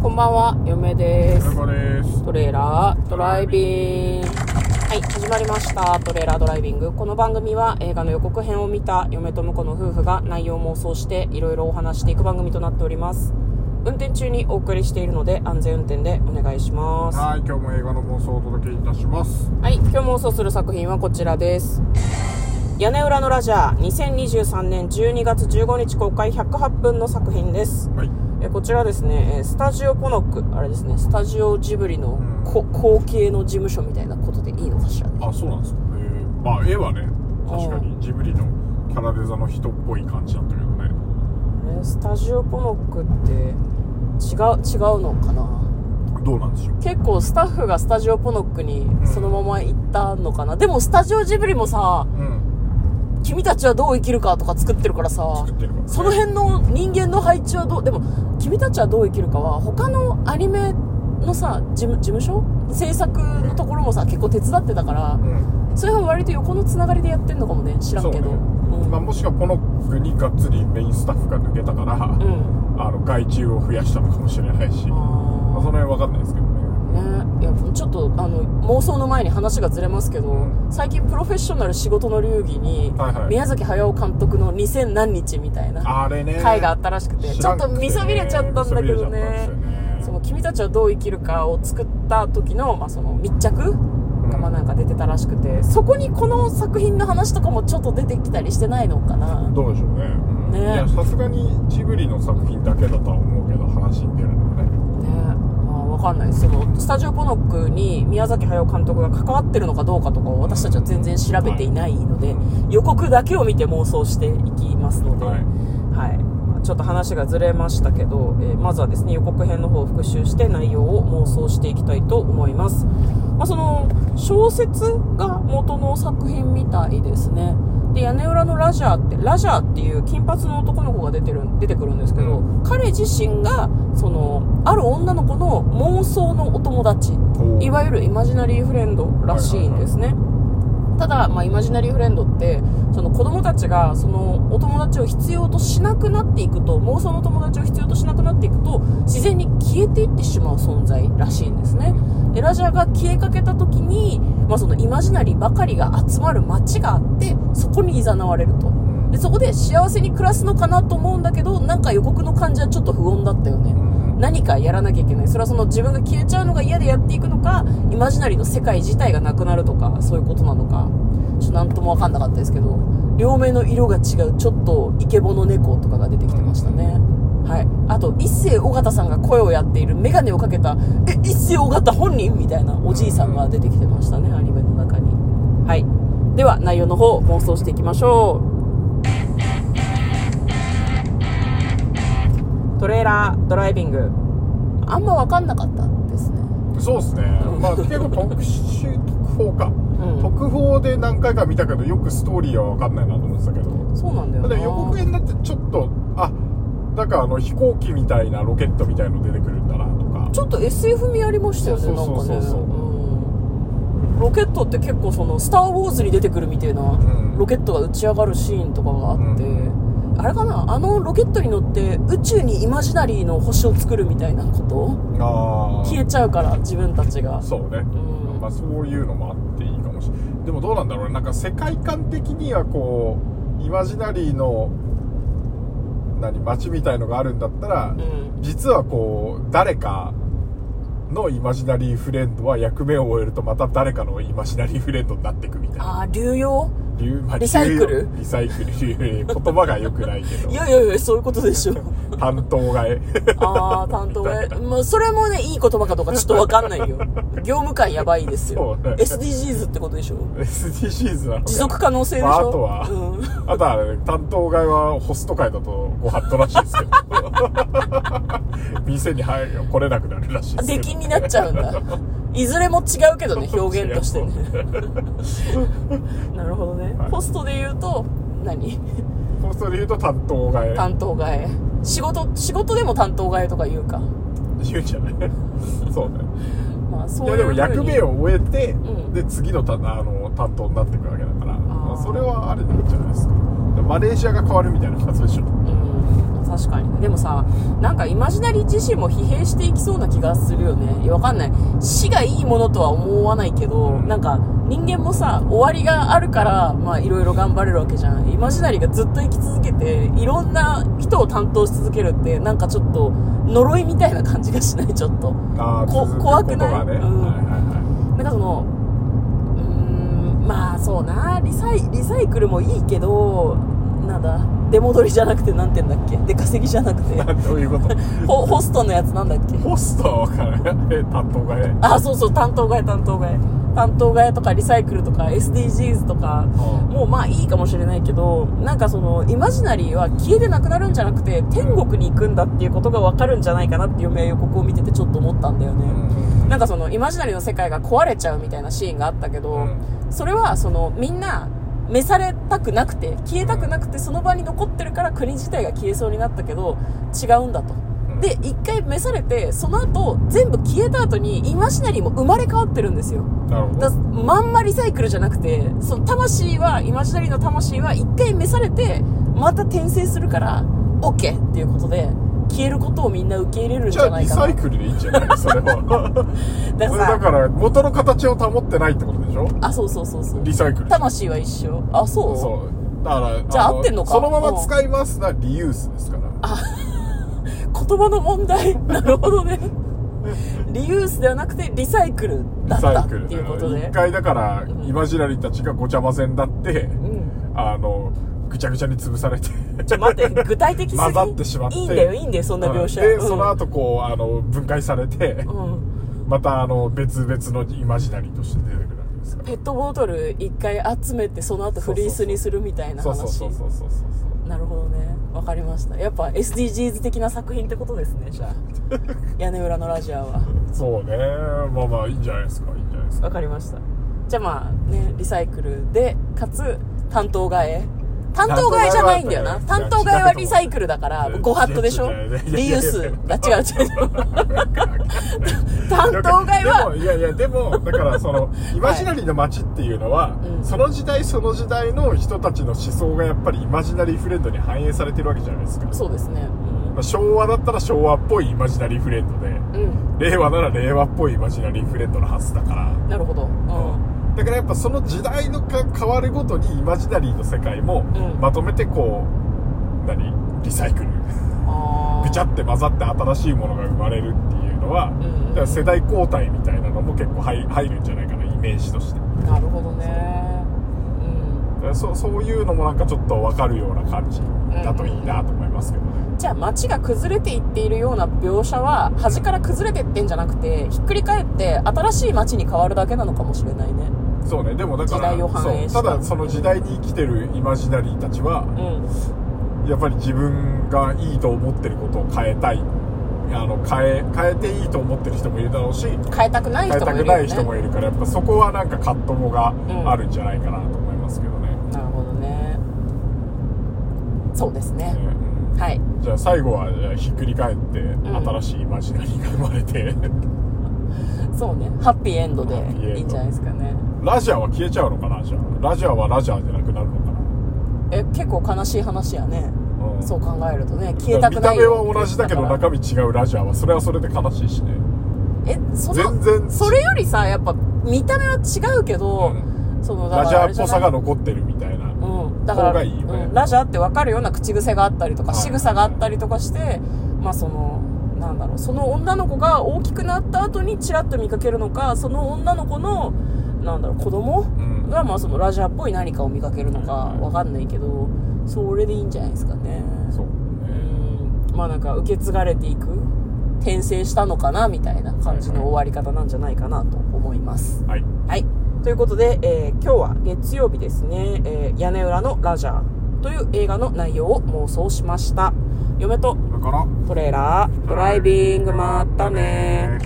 こんばんは、嫁です。中です。トレーラードライビング。はい、始まりました。トレーラードライビング。この番組は映画の予告編を見た嫁と婿の夫婦が内容を妄想していろいろお話していく番組となっております。運転中にお送りしているので安全運転でお願いします。はい、今日も映画の妄想をお届けいたします。はい、今日妄想する作品はこちらです。屋根裏のラジャー2023年12月15日公開108分の作品です。はい。えこちらですね、えスタジオポノック、あれですね、スタジオジブリのうんこ後継の事務所みたいなことでいいのかしらね。あ、そうなんですか。えー、まあ、絵はね、確かにジブリのキャラデザの人っぽい感じだったけどね。えスタジオポノックって違う、違うのかな？どうなんでしょう？結構スタッフがスタジオポノックにそのまま行ったのかな、でもスタジオジブリもさ、うん。君たちはどう生きるかとか作ってるからさ、作ってるから、ね。その辺の人間の配置はどう、でも、君たちはどう生きるかは、他のアニメのさ、事務、事務所？制作のところもさ、結構手伝ってたから、うん。それは割と横のつながりでやってんのかもね、知らんけど。そうねうん。まあ、もしくはポノックにがっつりメインスタッフが抜けたから、うん。あの、外注を増やしたのかもしれないし、まあ、あその辺わかんないですけどね。ーね。いや、ちょっと、あの、妄想の前に話がずれますけど、うん。最近プロフェッショナル仕事の流儀に、はいはい。宮崎駿監督の2000何日みたいなあれね。回があったらしくて、ちょっと見そびれちゃったんだけどね。よ。ね。その君たちはどう生きるかを作った時の,、まあその密着うん。がまあなんか出てたらしくて、そこにこの作品の話とかもちょっと出てきたりしてないのかな。どうでしょうね。うん。ね。いや、さすがにジブリの作品だけだとは思うけど、話に出るのはね。わかんないですそのスタジオポノックに宮崎駿監督が関わってるのかどうかとかを私たちは全然調べていないので、予告だけを見て妄想していきますので、はい。はい。まあちょっと話がずれましたけど、えーまずはですね予告編の方を復習して内容を妄想していきたいと思います、まあ、その小説が元の作品みたいですねで屋根裏のラジャーってラジャーっていう金髪の男の子が出てる出てくるんですけど、う彼自身がそのある女の子の妄想のお友達。おいわゆるイマジナリーフレンドらしいんですね、ただ、まあ、イマジナリーフレンドってその子供たちがそのお友達を必要としなくなっていくと妄想の友達を必要としなくなっていくと自然に消えていってしまう存在らしいんですね。でラジャーが消えかけた時に、まあ、そのイマジナリーばかりが集まる街があってそこに誘われると。でそこで幸せに暮らすのかなと思うんだけどなんか予告の感じはちょっと不穏だったよね、何かやらなきゃいけない。それはその自分が消えちゃうのが嫌でやっていくのかイマジナリーの世界自体がなくなるとかそういうことなのか。ちょっと何とも分かんなかったですけど両目の色が違うちょっとイケボの猫とかが出てきてましたね。はい。あと一世尾形さんが声をやっている眼鏡をかけたえ一世尾形本人みたいなおじいさんが出てきてましたねアニメの中に。はい。では内容の方妄想していきましょう。トレーラードライビング。あんま分かんなかったですね。そうですね。まあ結構特殊、特報か。うん。特報で何回か見たけど、よくストーリーは分かんないなと思ってたけど。そうなんだよな。予告編だってちょっと、あ、なんかあの飛行機みたいなロケットみたいの出てくるんだなとか。ちょっと SF 味ありましたよねそうなんかねそう。そうそううん。ロケットって結構その「スター・ウォーズ」に出てくるみたいな、ん。ロケットが打ち上がるシーンとかがあって、あれかな？あのロケットに乗って宇宙にイマジナリーの星を作るみたいなこと？消えちゃうから自分たちがそうね。うんまあそういうのもあっていいかもしれない。でもどうなんだろうね。なんか世界観的にはこう、イマジナリーの、何、街みたいのがあるんだったら、うん実はこう、誰かのイマジナリーフレンドは役目を終えるとまた誰かのイマジナリーフレンドになっていくみたいな。ああ流用？流まあリサイクル？流リサイクル、流言葉が良くないけど。い。やいやいやそういうことでしょ。担当替え。ああ担当がまあそれもねいい言葉かどうかちょっとわかんないよ。業務感やばいですよ。ね。SDGs ってことでしょ。SDGs なの持続可能性でしょ、まああとはうん。あとは、ね、担当替えはホスト会だとご法度らしいですけど。店に入る来れなくなるらしいですけど。出禁になっちゃうんだいずれも違うけどね 表現としてね。なるほどね、はい。ホストで言うと何？ホストで言うと担当替え。担当替え。仕事仕事でも担当替えとか言うか。言うんじゃない。そうね。まあそいうやでも役目をを終えて、うん。で次のたあの担当になっていくわけだから。ー。まあ、それはあれなんじゃないですか。マネージャーが変わるみたいな感じでしょ。うん確かに。でもさなんかイマジナリー自身も疲弊していきそうな気がするよね。わかんない。死がいいものとは思わないけど、うん。なんか人間もさ終わりがあるからまあいろいろ頑張れるわけじゃん。イマジナリーがずっと生き続けていろんな人を担当し続けるってなんかちょっと呪いみたいな感じがしない？ちょっと。こあー続く怖くない？ことがね、うん。はいはいはなんかそのうーんまあそうな。リサイリサイクルもいいけどなんだ。出戻りじゃなくてなんて言うんだっけ。出稼ぎじゃなくて。い どういうこと？ホホストのやつなんだっけ。ホストは分からないえ担当がえ？あそうそう。担当替え担当替え。担当替えとかリサイクルとか SDGs とかうん。もうまあいいかもしれないけどなんかそのイマジナリーは消えてなくなるんじゃなくて天国に行くんだっていうことが分かるんじゃないかなっていう予告を見ててちょっと思ったんだよね、うん。なんかそのイマジナリーの世界が壊れちゃうみたいなシーンがあったけど、うん。それはそのみんな召されたくなくて消えたくなくてその場に残ってるから国自体が消えそうになったけど違うんだと。うん。で一回召されてその後全部消えた後にイマジナリーも生まれ変わってるんですよ。だまんまリサイクルじゃなくてその魂はイマジナリーの魂は一回召されてまた転生するから OK っていうことで消えることをみんな受け入れるんじじゃあリゃないかな。サイクルでいいんじゃないそれはだからだから元の形を保ってないってことでしょ？あそうそうそうそう。リサイクル。魂は一緒。あそうそう。だからじゃあの合ってんのか？そのまま使いますなリユースですから。言葉の問題？なるほどね。リユースではなくてリサイクルだリったっサイクルていうことで。一回だからん。イマジナリーたちがごちゃ混ぜになってうん。あのぐちゃぐちゃに潰されて。ちょ待って具体的すぎ？混ざってしまって。いいんだよいいんだよそんな描写。で、うん。その後こうあの分解されて、うん。またあの別々のイマジナリーとして出てくるわけですからペットボトル一回集めてその後フリースにするみたいな話。そうそうそうそうそうそう。なるほどね。わかりました。やっぱ SDGs 的な作品ってことですねじゃあ。屋根裏のラジアは。そうね。まあまあいいんじゃないですかいいんじゃないですか。わかりました。じゃあまあねリサイクルでかつ担当替え担当替えじゃないんだよな。担当替えはリサイクルだからご法度でしょ？リユース。あ違う。違 う担当替えではもいやいやでもだからそのイマジナリーの街っていうのは、うん。その時代その時代の人たちの思想がやっぱりイマジナリーフレンドに反映されてるわけじゃないですか、そうですね。まあ昭和だったら昭和っぽいイマジナリーフレンドで令和なら令和っぽいイマジナリーフレンドのはずだから。なるほど。うんだからやっぱその時代のか変わるごとにイマジナリーの世界もうん。まとめてこう何？リサイクル。ぐちゃって混ざって新しいものが生まれるっていうのは、ん。だから世代交代みたいなのも結構入入るんじゃないかなイメージとして。なるほどね。だからそそういうのもなんかちょっと分かるような感じだといいなと思いますけどね、うんじゃあ街が崩れていっているような描写は端から崩れてってんじゃなくてひっくり返って新しい街に変わるだけなのかもしれないねそうね。でもだから時代を反映した。そう。ただその時代に生きてるイマジナリーたちはうん。やっぱり自分がいいと思ってることを変えたい。あの変え変えていいと思ってる人もいるだろうし変えたくない変え人もいるよ、ね、たくない人もいるからやっぱそこはなんか葛藤がんあるんじゃないかなと思いますけどね、なるほどね。そうですね。ね。うんはい。じゃあ最後はじゃあひっくり返ってん。新しいイマジナリーが生まれて、そうね。ハッピーエンドでいいんじゃないですかね。ラジアは消えちゃうのかな？じゃあラジアはラジアじゃなくなるのかえ結構悲しい話やね。な、ん。そう考えるとね。消えたくない。見た目は同じだけど中身違うラジアはそれはそれで悲しいしね。えその全然それよりさやっぱ見た目は違うけど、そのだラジアっからあれじゃないぽさが残ってるみたいな。うん、だからいいよね。うん、ラジャーって分かるような口癖があったりとかはい。仕草があったりとかして、まあそのなんだろうその女の子が大きくなった後にチラッと見かけるのかその女の子のなんだろう子供うん。がまあそのラジャーっぽい何かを見かけるのかうん。分かんないけどそれでいいんじゃないですかね。そううねん。まあなんか受け継がれていく転生したのかなみたいな感じの終わり方なんじゃないかなと思います。はい。はい。ということで、えー今日は月曜日ですね、えー屋根裏のラジャーという映画の内容を妄想しました。嫁とトレーラー、ドライビング、まったね